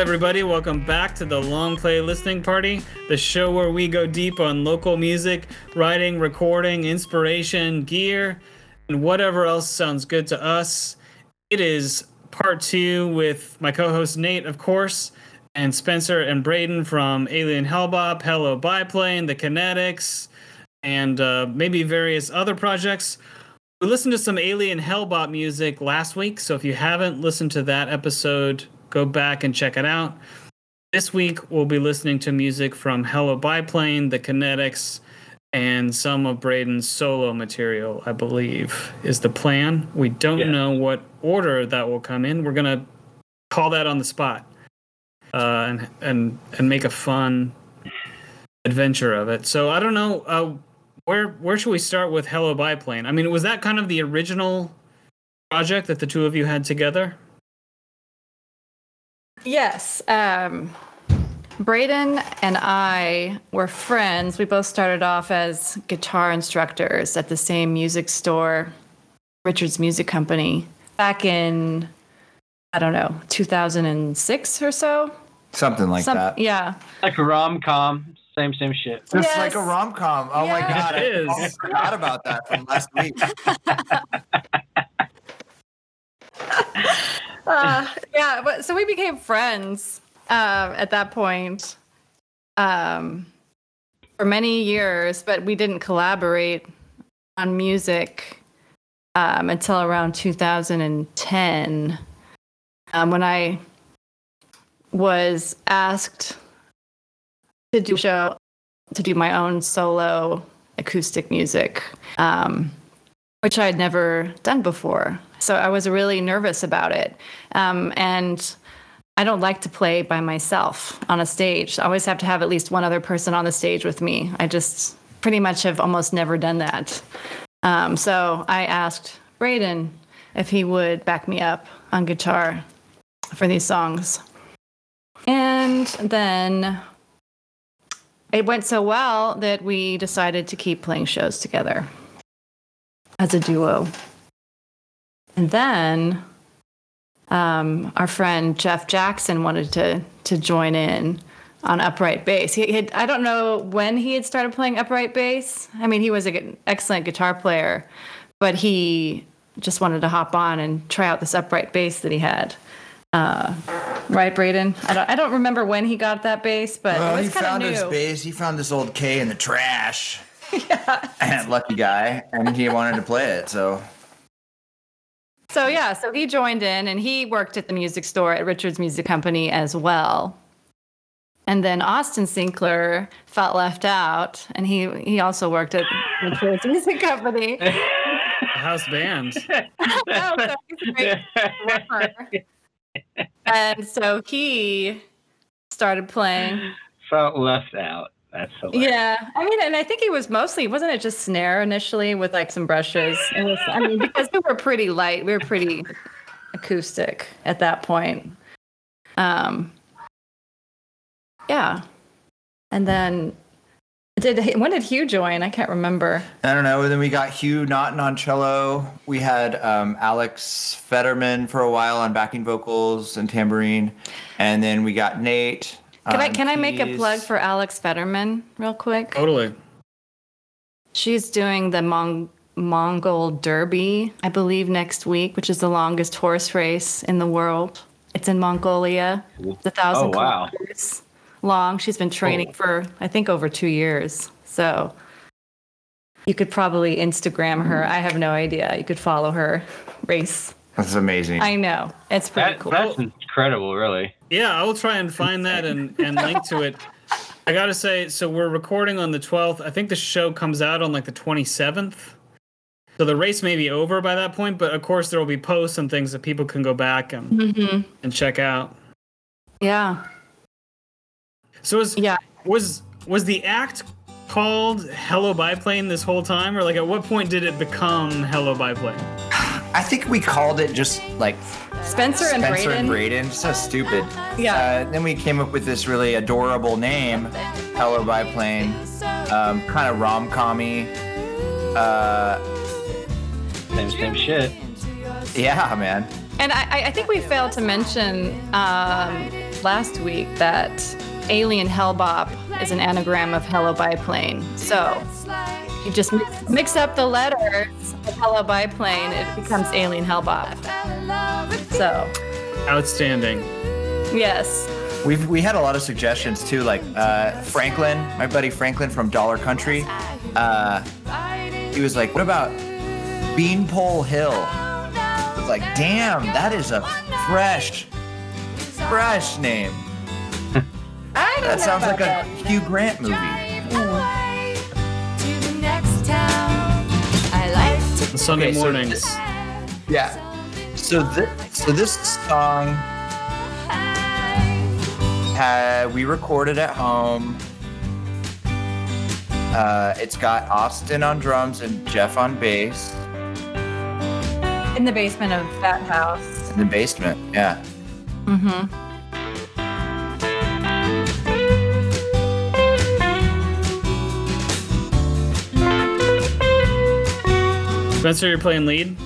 everybody? Welcome back to the Long Play Listening Party, the show where we go deep on local music, writing, recording, inspiration, gear, and whatever else sounds good to us. It is part two with my co host Nate, of course, and Spencer and Braden from Alien Hellbop, Hello Biplane, The Kinetiks, and uh, maybe various other projects. We listened to some Alien Hellbop music last week, so if you haven't listened to that episode, go back and check it out. This week, we'll be listening to music from Hello Biplane, The Kinetiks, and some of Braden's solo material, I believe, is the plan. We don't Yeah. know what order that will come in. We're going to call that on the spot uh, and, and, and make a fun adventure of it. So I don't know. Uh, where where should we start with Hello Biplane? I mean, was that kind of the original project that the two of you had together? Yes. Um, Braden and I were friends. We both started off as guitar instructors at the same music store, Richard's Music Company, back in, I don't know, 2006 or so. Something like Some- that. Yeah. Like a rom com, same same shit. Just Yes. like a rom com. Oh my god, It I is. almost forgot about that from last week. Uh, yeah, but so we became friends uh, at that point um, for many years, but we didn't collaborate on music um, until around 2010 um, when I was asked to do show to do my own solo acoustic music. Um, which I had never done before. So I was really nervous about it. Um, and I don't like to play by myself on a stage. I always have to have at least one other person on the stage with me. I just pretty much have almost never done that. Um, so I asked Braden if he would back me up on guitar for these songs. And then it went so well that we decided to keep playing shows together as a duo. And then um, our friend Jeff Jackson wanted to to join in on upright bass. He had I don't know when he had started playing upright bass. I mean, he was an excellent guitar player, but he just wanted to hop on and try out this upright bass that he had. Uh, right, Braden? I don't I don't remember when he got that bass, but Well, it he was kind found of his bass. He found this old K in the trash. yeah. Lucky guy, and he wanted to play it. So So yeah, so he joined in and he worked at the music store at Richard's Music Company as well. And then Austin Sinclair felt left out, and he he also worked at Richard's Music Company. House band. Oh, so he's a great drummer. and so he started playing. Felt left out. That's hilarious. Yeah, I mean, and I think he was mostly wasn't it just snare initially with like some brushes? It was, I mean, because we were pretty light, we were pretty acoustic at that point. Um, yeah, and then did when did Hugh join? I can't remember. I don't know. Then we got Hugh Naughton on cello. We had um, Alex Fetterman for a while on backing vocals and tambourine, and then we got Nate. Can I um, can I make a plug for Alex Fetterman real quick? Totally. She's doing the Mong- Mongol Derby, I believe, next week, which is the longest horse race in the world. It's in Mongolia. It's a thousand Oh, wow. kilometers long. She's been training Oh. for, I think, over two years. So you could probably Instagram her. I have no idea. You could follow her race. That's amazing. I know. It's pretty That, cool. That's incredible, really. Yeah, I will try and find that and, and link to it. I gotta say, so we're recording on the 12th. I think the show comes out on like the 27th. So the race may be over by that point, but of course there will be posts and things that people can go back and, Mhm. and check out. Yeah. So was Yeah. was was the act called Hello Biplane this whole time, or like at what point did it become Hello Biplane? I think we called it just like Spencer and Braden. Spencer Braden. and Braden. So stupid. Yeah. Uh, then we came up with this really adorable name, Hello Biplane. Um, kind of rom commy. Uh, Same same shit. yeah, man. And I, I- I think we failed to mention um, last week that Alien Hellbop is an anagram of Hello Biplane. So you just mix, mix up the letters of Hello Biplane, it becomes Alien Hellbop. So, Outstanding. yes. We've we had a lot of suggestions too, like uh, Franklin, my buddy Franklin from Dollar Country. Uh, he was like, "What about Beanpole Hill?" I was like, "Damn, that is a fresh, fresh name. I don't That know sounds about like a that. Hugh Grant movie." Sunday Okay, so mornings. this- Yeah. So this so this song had we recorded at home. Uh, it's got Austin on drums and Jeff on bass In the basement of that house. in the basement. Yeah. Mm-hmm. Spencer, you're playing lead.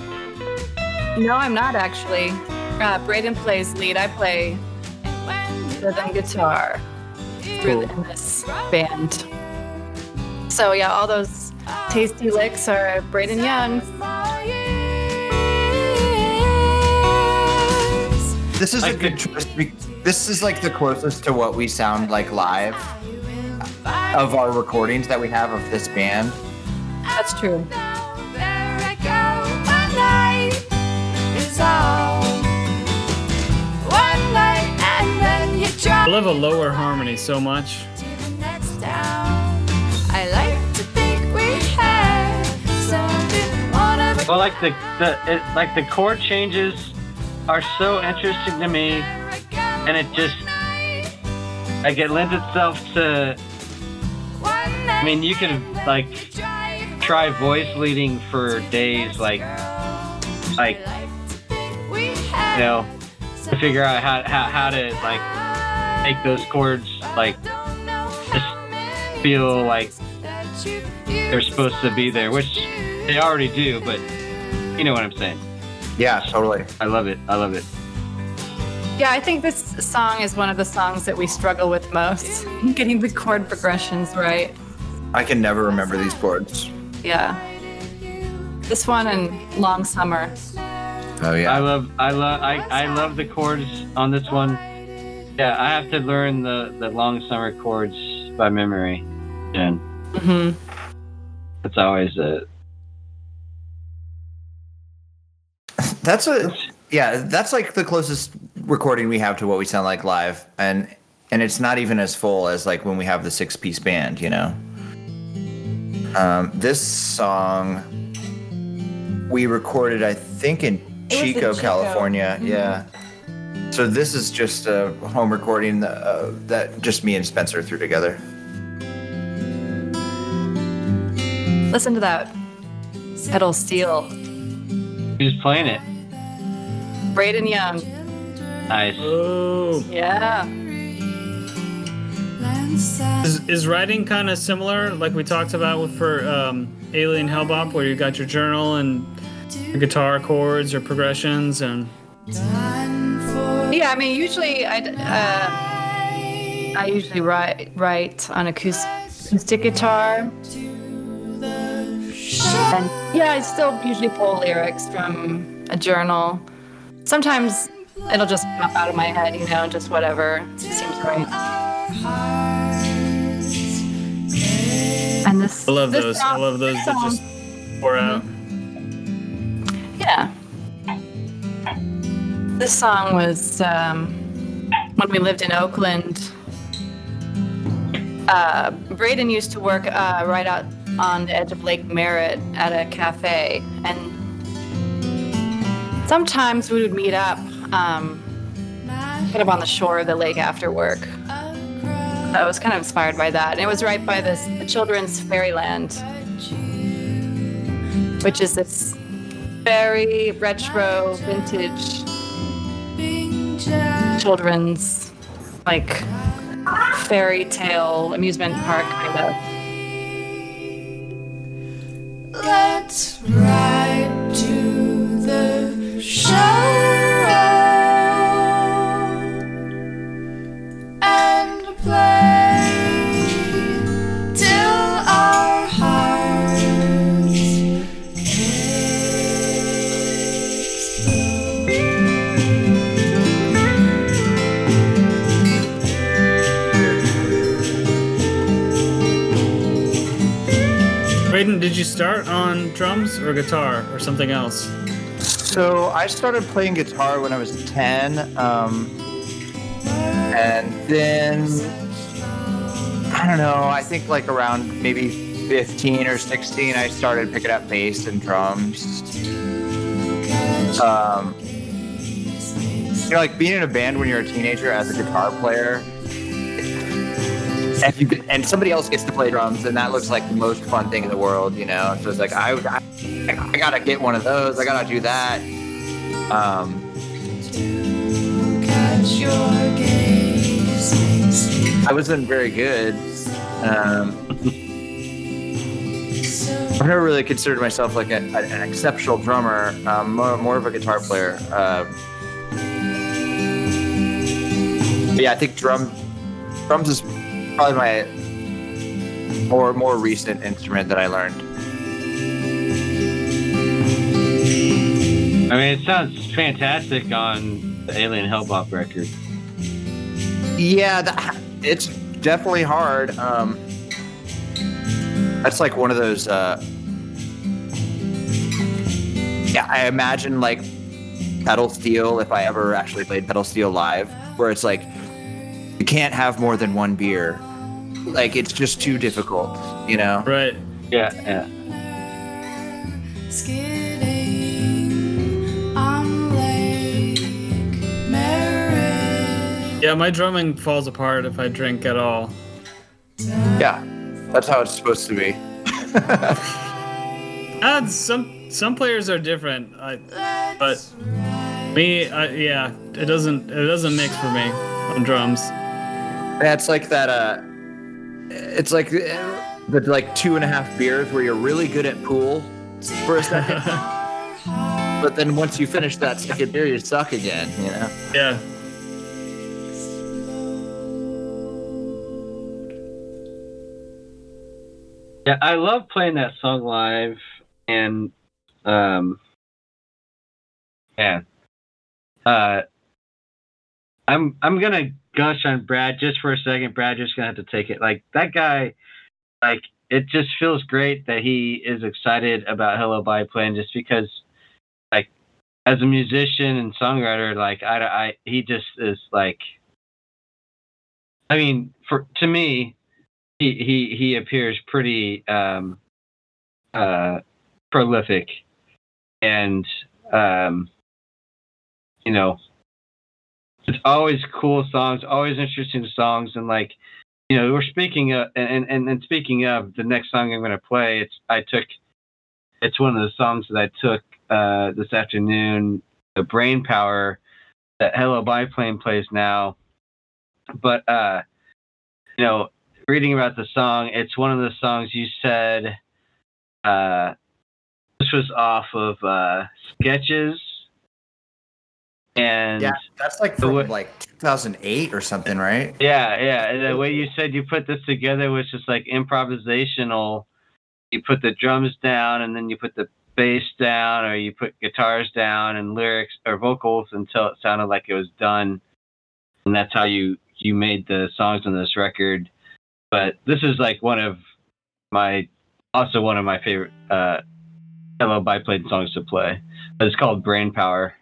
No, I'm not actually. Uh, Braden plays lead. I play rhythm guitar Cool. in this band. So yeah, all those tasty licks are Braden Young. This is a Like good choice. be- This is like the closest to what we sound like live of our recordings that we have of this band. That's true. I love a lower harmony so much. I like to think we had something one of a Well, like the the it, like the chord changes are so interesting to me, and it just like it lends itself to. I mean, you can like try voice leading for days, like like you know, to figure out how how, how to like make those chords like just feel like they're supposed to be there, which they already do, but you know what I'm saying. Yeah, totally. I love it. I love it. Yeah, I think this song is one of the songs that we struggle with most. Getting the chord progressions right. I can never remember these chords. Yeah. This one and Long Summer. Oh yeah. I love I love I, I love the chords on this one. Yeah, I have to learn the, the long summer chords by memory. And hmm it's always a That's a yeah. That's like the closest recording we have to what we sound like live, and and it's not even as full as like when we have the six piece band. You know. Um, this song we recorded, I think, in was in Chico, Chico. California. Yeah. So this is just a home recording uh, that just me and Spencer threw together. Listen to that pedal steel. who's playing it. Braden Young. Nice. Oh, Yeah. is, is writing kind of similar, like we talked about with for um, Alien Hellbop, where you got your journal and your guitar chords or progressions, and Yeah, I mean, usually I uh, I usually write write on acoustic, acoustic guitar. And yeah, I still usually pull lyrics from a journal. Sometimes it'll just pop out of my head, you know, just whatever seems right. And this I love those. I love those that just pour out. Yeah. This song was um, when we lived in Oakland. Uh, Braden used to work uh, right out on the edge of Lake Merritt at a cafe, and sometimes we would meet up um, kind of on the shore of the lake after work. So I was kind of inspired by that. And it was right by this the Children's Fairyland, which is this very retro, vintage children's like fairy tale amusement park kind of. Let's ride to the shore. Did you start on drums or guitar or something else? So I started playing guitar when I was 10. Um, and then, I don't know, I think like around maybe 15 or 16, I started picking up bass and drums. Um, you know, like being in a band when you're a teenager as a guitar player, and, and somebody else gets to play drums, and that looks like the most fun thing in the world, you know? So it's like, I, I, I gotta get one of those, I gotta do that. Um, I wasn't very good. Um, I've never really considered myself like a, an exceptional drummer. Um, more, more of a guitar player. Uh, yeah, I think drum drums is probably my more more recent instrument that I learned. I mean, it sounds fantastic on the Alien Hellbop record. Yeah, that, it's definitely hard. Um, that's like one of those. Uh, yeah, I imagine like pedal steel if I ever actually played pedal steel live, where it's like you can't have more than one beer. Like it's just too difficult, you know. Right. Yeah, yeah. Skidding on Lake Merritt. Yeah, my drumming falls apart if I drink at all. Yeah, that's how it's supposed to be. Uh, some some players are different, I, but me, I, yeah, it doesn't it doesn't mix for me on drums. Yeah, it's like that. Uh, it's like uh, the like two and a half beers where you're really good at pool for a second, but then once you finish that second beer, you suck again. You know. Yeah. Yeah, I love playing that song live, and um, yeah, uh, I'm I'm gonna gush on Brad just for a second. Brad just gonna have to take it. Like that guy, like it just feels great that he is excited about Hello Biplane just because, like, as a musician and songwriter, like I, I he just is like. I mean, for to me, he he he appears pretty um uh prolific and um you know it's always cool songs always interesting songs and like you know we're speaking of and and, and speaking of the next song i'm going to play it's i took it's one of the songs that i took uh this afternoon the brain power that hello biplane plays now but uh you know reading about the song, it's one of the songs you said uh, this was off of uh, sketches. And Yeah, that's like The from way- like 2008 or something, right? yeah, yeah. and The way you said you put this together was just like improvisational. You put the drums down and then you put the bass down or you put guitars down and lyrics or vocals until it sounded like it was done. And that's how you you made the songs on this record. But this is like one of my also one of my favorite uh Hello Biplane songs to play. But it's called Brain Power.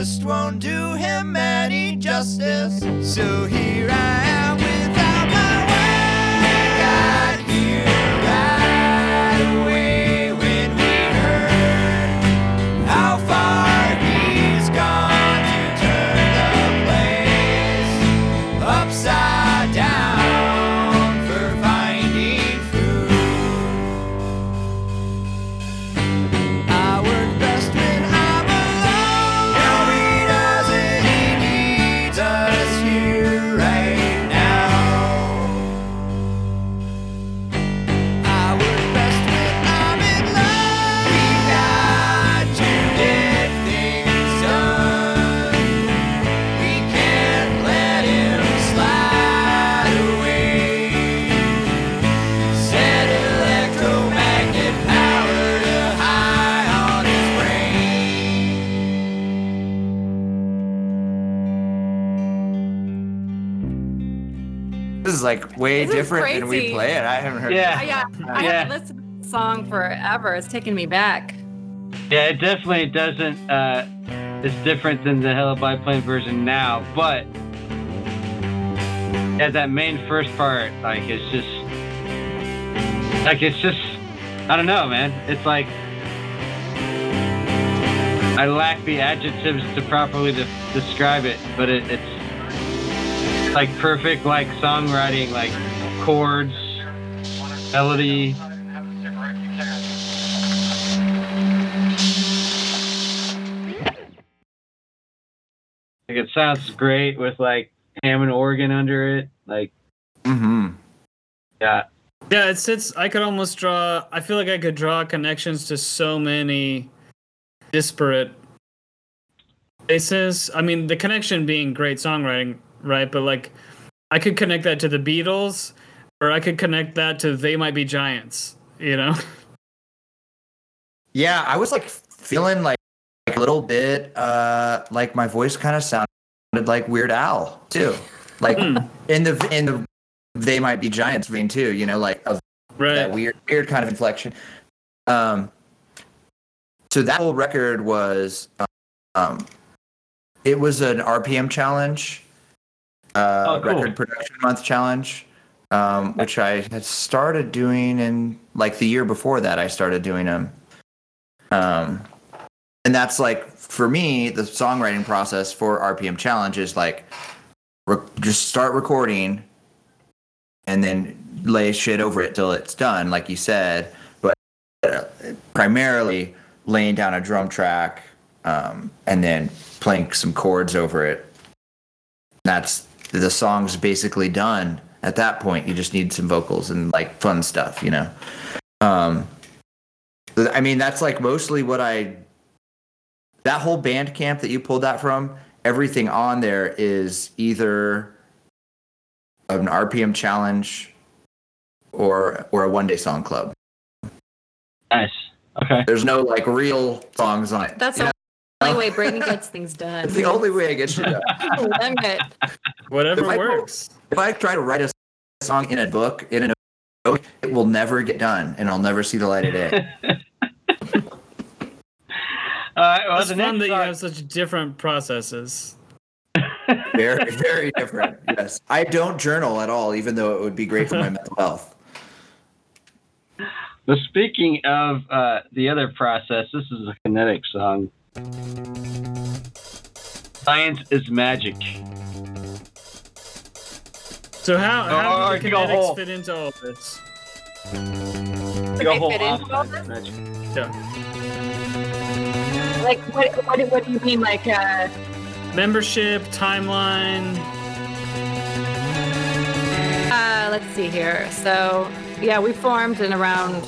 Just won't do him any justice. So here I is like way This different than we play it. I haven't heard. Yeah. I, yeah, I Yeah. haven't listened to this song forever. It's taking me back. Yeah, it definitely doesn't. Uh, it's different than the Hello Biplane version now, but yeah, that main first part, like, it's just like it's just. I don't know, man. It's like I lack the adjectives to properly de- describe it, but it, it's like perfect, like songwriting, like chords, melody. Like it sounds great with like Hammond organ under it. Like Mm-hmm. yeah, Yeah, it sits. I could almost draw. I feel like I could draw connections to so many disparate places. I mean, the connection being great songwriting, right? But like, I could connect that to the Beatles, or I could connect that to They Might Be Giants. You know? Yeah, I was like feeling like a little bit uh like my voice kind of sounded like Weird Al too. Like Hmm. in the in the they might be giants vein too, you know, like of Right. that weird weird kind of inflection. Um so that whole record was um it was an RPM challenge. Uh Oh, cool. record production month challenge. Um, which I had started doing in like the year before that I started doing them. Um, and that's like for me the songwriting process for RPM challenge is like re- just start recording and then lay shit over it till it's done, like you said. But uh, primarily laying down a drum track um, and then playing some chords over it. That's the song's basically done at that point. You just need some vocals and like fun stuff, you know. Um, I mean, that's like mostly what I. That whole Bandcamp that you pulled that from, everything on there is either an RPM challenge or or a one day song club. nice. Okay. There's no like real songs on it. That's you the know? Only way Braden gets things done. It's the only way I get shit done. limit. Whatever If I- works. if I try to write a song in a book in a note, it will never get done, and I'll never see the light of day. All right. Well, It's the fun next that you have such different processes. very, very different. Yes, I don't journal at all, even though it would be great for my mental health. But speaking of uh, the other process, this is a kinetic song. Science is magic. So how how oh, do the dig Kinetiks fit into all of this? Like they fit into all science magic. Yeah. Like, what, what, what do you mean? Like, uh, Membership, timeline. uh, let's see here. So, yeah, we formed in around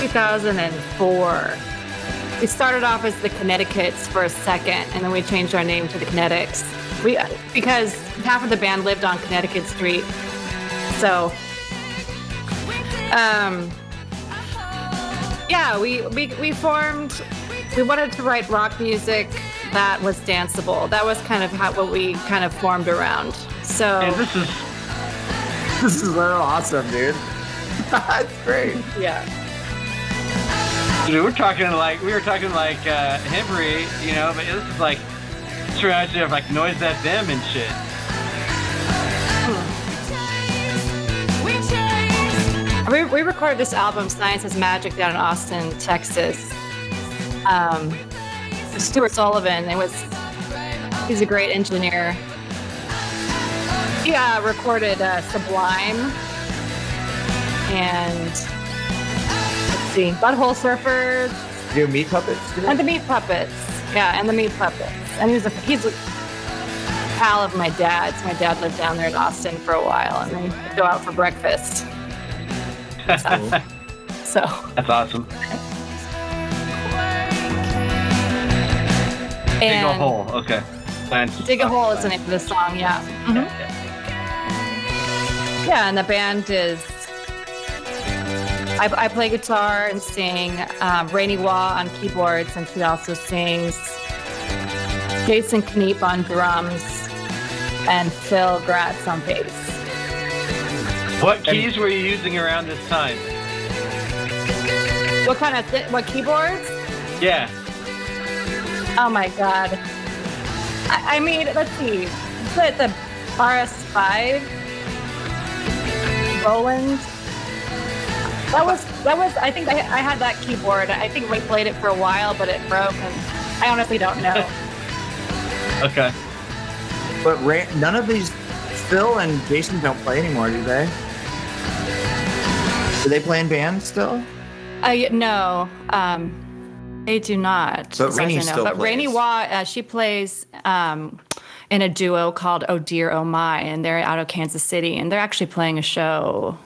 2004. We started off as the Connecticut's for a second, and then we changed our name to the Kinetiks. We because half of the band lived on Connecticut Street, so um, yeah, we, we we formed. We wanted to write rock music that was danceable. That was kind of how what we kind of formed around. So And this is This is so awesome, dude. That's great. yeah. We're talking like we were talking like uh, Hembury, you know, but this is like this of like Noise that FM and shit. We, we recorded this album, Science is Magic, down in Austin, Texas. Um, Stuart Sullivan. It was he's a great engineer. He uh, recorded uh, Sublime and let's Butthole Surfers Do meat puppets? dude? and the Meat Puppets. Yeah, and the Meat Puppets. And he's a he's a pal of my dad's. My dad lived down there in Austin for a while, and they go out for breakfast. So That's awesome. Dig a and hole. Okay. Science- Dig a hole is the name of the song. Yeah. Mhm. Yeah, and the band is. I, I play guitar and sing. Um, Rainey Waugh on keyboards, and she also sings. Jason Kneep on drums, and Phil Gratz on bass. What keys were you using around this time? What kind of th- what keyboards? Yeah. Oh my god. I, I mean, let's see. Put the RS5 Roland. That was that was. I think I, I had that keyboard. I think we played it for a while, but it broke, and I honestly don't know. Okay. But Ra- none of these, Phil and Jason don't play anymore, do they? Do they play in bands still? I no, um, they do not. But as far as Rainey I know. still But Rainey plays. Watt, uh, she plays um, in a duo called Oh Dear Oh My, and they're out of Kansas City, and they're actually playing a show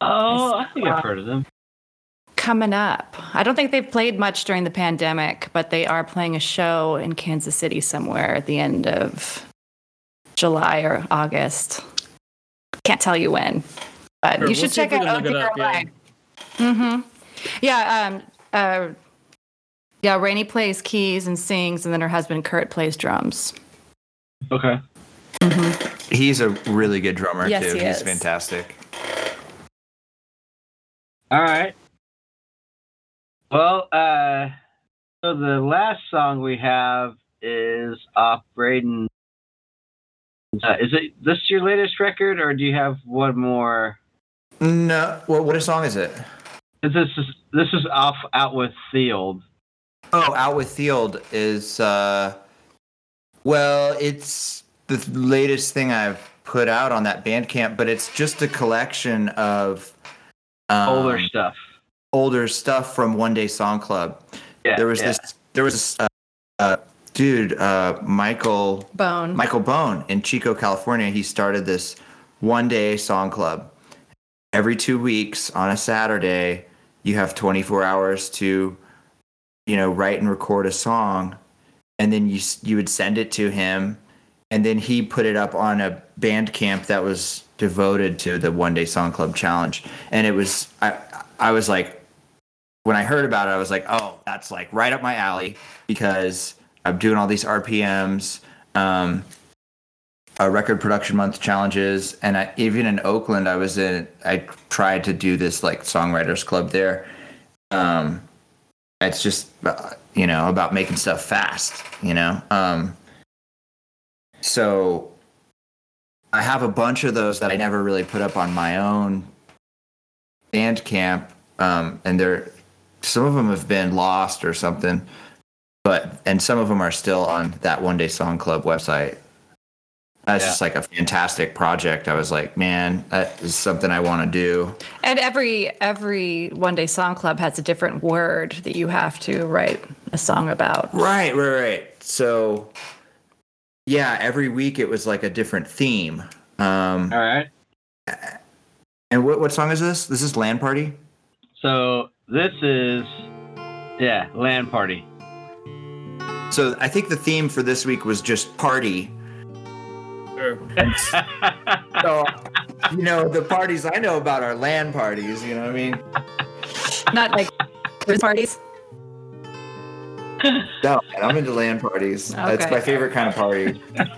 Oh, I think I've heard of them. coming up. I don't think they've played much during the pandemic, but they are playing a show in Kansas City somewhere at the end of July or August. Can't tell you when, but Sure, you we'll should check we out can look it Dear up, yeah. Mm-hmm. Yeah. Um. Uh. Yeah. Rainey plays keys and sings, and then her husband Kurt plays drums. Okay. Mm-hmm. He's a really good drummer Yes, too. he He's is. fantastic. All right. Well, uh, so the last song we have is off Braden. Uh, is it this your latest record, or do you have one more? No, what what song is it? This is this is off out with Field. Oh, Out with Field is uh well, it's the latest thing I've put out on that Bandcamp, but it's just a collection of um, Older stuff. older stuff from One Day Song Club. Yeah. There was yeah. this there was this uh, uh dude, uh Michael Bone. Michael Bone in Chico, California. He started this one day song club. Every two weeks on a Saturday, you have 24 hours to, you know, write and record a song, and then you you would send it to him, and then he put it up on a Bandcamp that was devoted to the one day song club challenge, and it was I I was like when I heard about it, I was like, oh, that's like right up my alley because I'm doing all these RPMs, um, uh, record production month challenges, and I, even in Oakland, I was in. I tried to do this like songwriters club there. Um, it's just uh, you know about making stuff fast, you know. Um, so I have a bunch of those that I never really put up on my own Bandcamp, um, and they're some of them have been lost or something, but and some of them are still on that One Day Song Club website. That's Yeah. just like a fantastic project. I was like, man, that is something I want to do. And every every one day song club has a different word that you have to write a song about. Right, right, right. So, yeah, every week it was like a different theme. Um, All right. and what what song is this? This is LAN Party. So this is yeah, LAN party. So I think the theme for this week was just party. Sure. So, you know, the parties I know about are LAN parties. You know what I mean? Not like Christmas parties. No, and I'm into LAN parties. That's Okay. my favorite kind of party.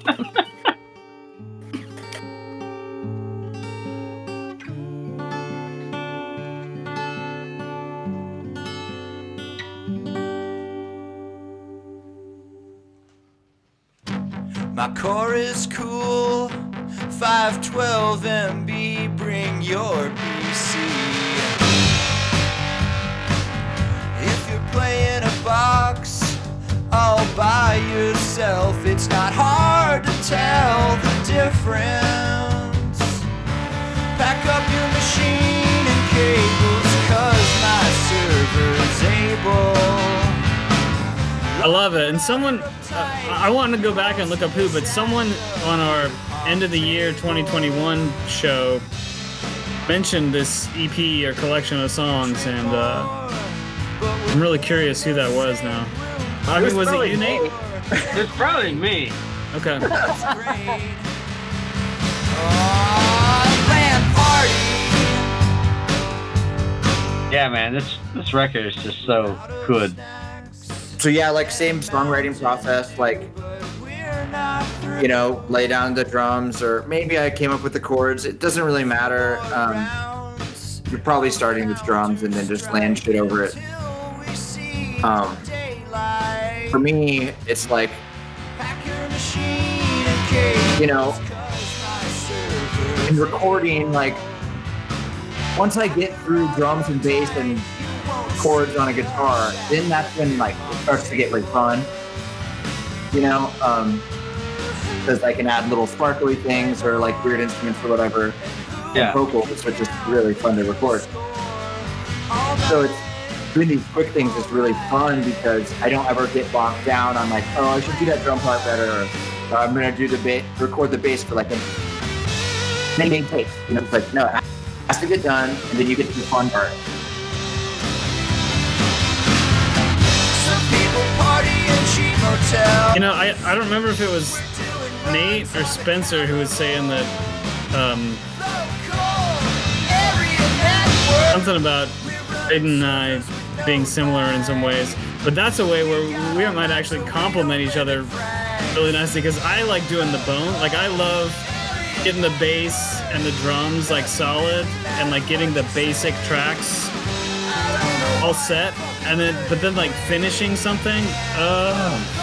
My core is cool. 512 MB, bring your PC. All by yourself, it's not hard to tell the difference. Pack up your machine and cables, cause my server's able. I love it. And someone, uh, I want to go back and look up who, but someone on our end of the year 2021 show mentioned this EP or collection of songs, and uh, I'm really curious who that was now. I mean, was it probably you, Nate? It's probably me. Okay. LAN party. Yeah, man. This this record is just so good. So yeah, like same songwriting process. Like We're not through. you know, lay down the drums, or maybe I came up with the chords. It doesn't really matter. Um, you're probably starting with drums and then just land shit over it. Um, for me, it's like, you know, in recording, like, once I get through drums and bass and chords on a guitar, then that's when like it starts to get like fun. You know, um, because I can add little sparkly things or like weird instruments or whatever. Yeah. And vocals, which is really fun to record. So it's doing these quick things is really fun because I don't ever get bogged down on like, oh, I should do that drum part better. Or, I'm gonna do the bass, record the bass for like a many takes. You know, it's like no, it has to get done, and then you get to the fun part. Some people party in cheap motels. You know, I, I don't remember if it was Nate or Spencer who was saying that um, something about Aiden and I being similar in some ways. But that's a way where we might actually complement each other really nicely because I like doing the bone. Like I love getting the bass and the drums like solid and like getting the basic tracks all set and then but then like finishing something. Uh,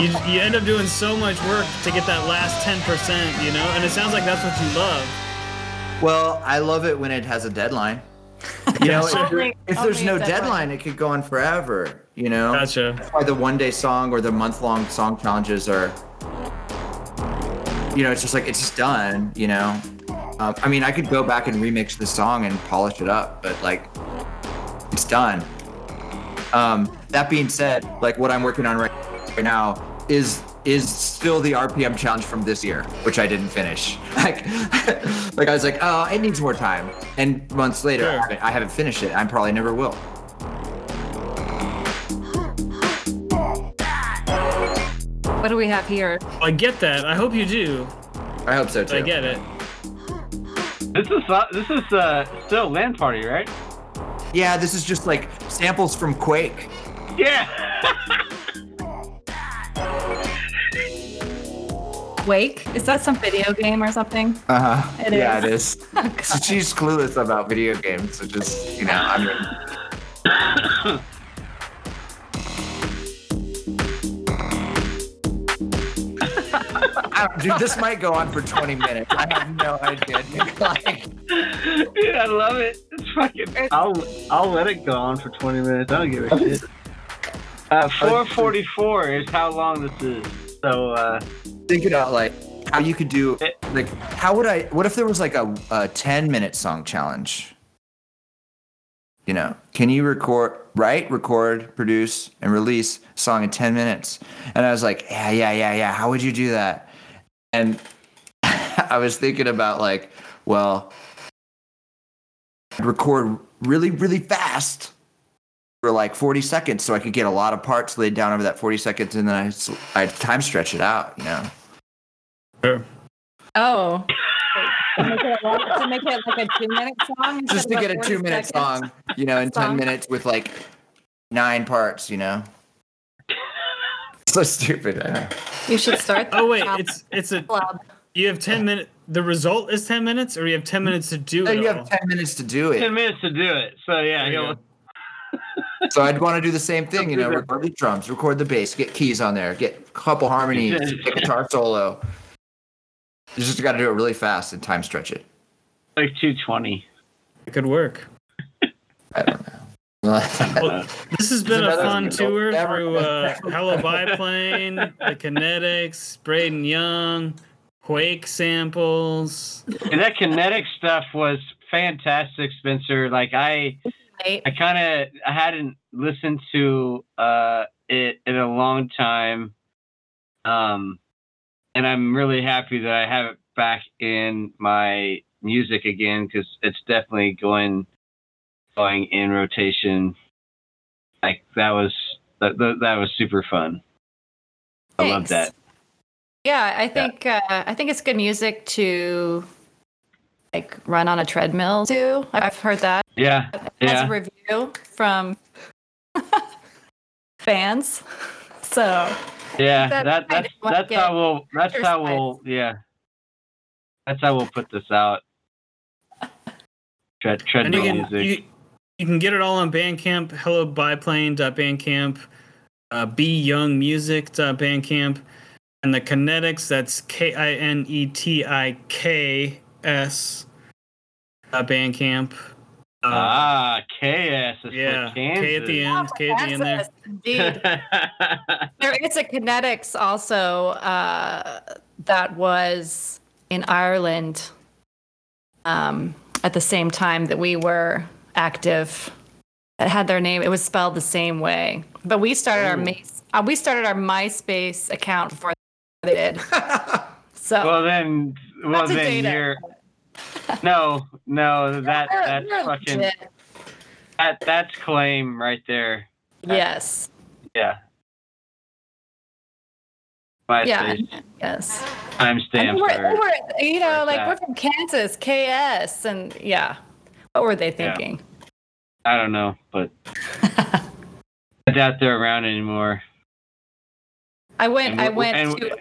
you, you end up doing so much work to get that last 10%, you know? And it sounds like that's what you love. Well, I love it when it has a deadline. You know, if, Only- if there's no deadline. deadline, it could go on forever. You know, Gotcha. that's why the one day song or the month long song challenges are. You know, it's just like it's just done. You know, um, I mean, I could go back and remix the song and polish it up, but like, it's done. Um, that being said, like what I'm working on right, right now is is still the RPM challenge from this year, which I didn't finish. Like, like I was like, oh, it needs more time. And months later, I, haven't, I haven't finished it. I probably never will. What do we have here? I get that. I hope you do. I hope so too. I get it. This is uh, this is uh, still LAN party, right? Yeah, this is just like samples from Quake. Yeah. Wake? Is that some video game or something? Uh huh. It yeah, is. it is. So she's clueless about video games, so just you know, I mean, I dude, this might go on for 20 minutes. I have no idea. dude. Like, Dude, I love it. It's fucking. I'll I'll let it go on for 20 minutes. I don't give a shit. Uh, 444 is how long this is. So uh, think about like how you could do eh. like how would I? What if there was like a, a 10 minute song challenge? You know, can you record, write, record, produce, and release a song in 10 minutes? And I was like, yeah, yeah, yeah, yeah. How would you do that? And I was thinking about like, well, I'd record really, really fast for like 40 seconds so I could get a lot of parts laid down over that 40 seconds and then i'd time stretch it out, you know? Sure. Oh. to, make it a long- to make it like a two minute song? Just to get a two minute seconds? song, you know, in 10 minutes with like nine parts, you know? So stupid. I know. You should start. Oh wait, that it's it's a club. you have 10 minutes. The result is 10 minutes or you have 10 minutes to do So it. you all? have 10 minutes to do it. 10 it. minutes to do it. So yeah, you he'll. So I'd want to do the same thing, you know, record the drums, record the bass, get keys on there, get a couple harmonies, get guitar solo. You just got to do it really fast and time stretch it. like 220. It could work. I don't know. Well, this has been a fun tour through uh, Hello Biplane, the Kinetiks, Braden Young, Quake samples. And that kinetic stuff was fantastic, Spencer. Like I, Right? I kind of I hadn't listened to uh, it in a long time, um, and I'm really happy that I have it back in my music again because it's definitely going going in rotation. Like that was that that, that was super fun. I love that. Yeah, I think uh, I think it's good music to like run on a treadmill too. I've heard that Yeah, as yeah. a review from fans. So Yeah, That- that that's that's how we'll that's how exercise. we'll yeah. That's how we'll put this out. Tread And treadmill you can music. you, you can get it all on Bandcamp. Hello biplane.bandcamp. Uh, byoungmusic.bandcamp. And the Kinetiks, that's K I N E T I K S. Uh, Bandcamp. Uh, ah, KS is yeah, for K at the end. K at the end there. Indeed. there is a Kinetiks also uh, that was in Ireland um, at the same time that we were active. It had their name. It was spelled the same way, but we started our Ooh. My, uh, we started our MySpace account before they did. So well then, well then data. you're. No, no, that we're- that's we're fucking that that's claim right there. yes, Yeah. MySpace yeah, yes. Timestamps we're, we're, you know, like that? we're from Kansas, KS, and yeah. What were they thinking? I don't know, but I doubt they're around anymore. I went. I went to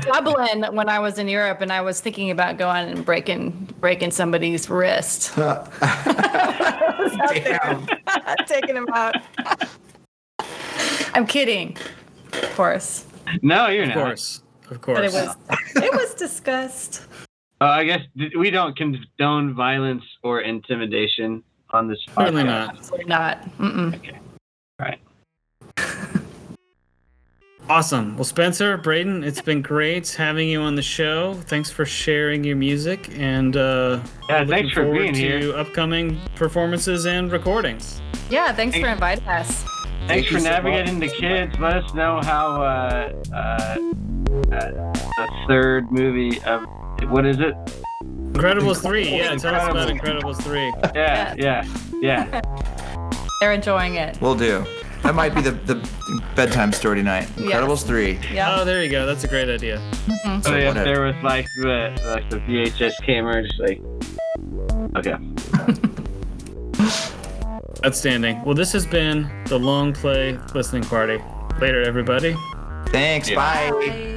Dublin when I was in Europe, and I was thinking about going and breaking breaking somebody's wrist. Damn. Taking him out. I'm kidding, of course, no, you're Of not. course. Of but it course. was it was discussed. Uh, I guess we don't condone violence or intimidation on this podcast. Certainly not. Absolutely not. Mm-mm. Right. Awesome. Well, Spencer, Braden, it's been great having you on the show. Thanks for sharing your music, and uh, Yeah, looking thanks for forward being to here. upcoming performances and recordings. Yeah, thanks for inviting us. Thanks Thank for you so navigating the kids. Let us know how uh, uh, uh, the third movie of what is it? Incredibles three, yeah. Tell us about Incredibles three. Yeah, yeah, yeah. They're enjoying it. We'll do. That might be the, the bedtime story tonight. Incredibles 3. Yeah. Oh, there you go. That's a great idea. Mm-hmm. So yeah, whatever. there was like the like the VHS camera, just like okay. Outstanding. Well, this has been the Long Play Listening Party. Later, everybody. Thanks. Yeah. Bye. Bye.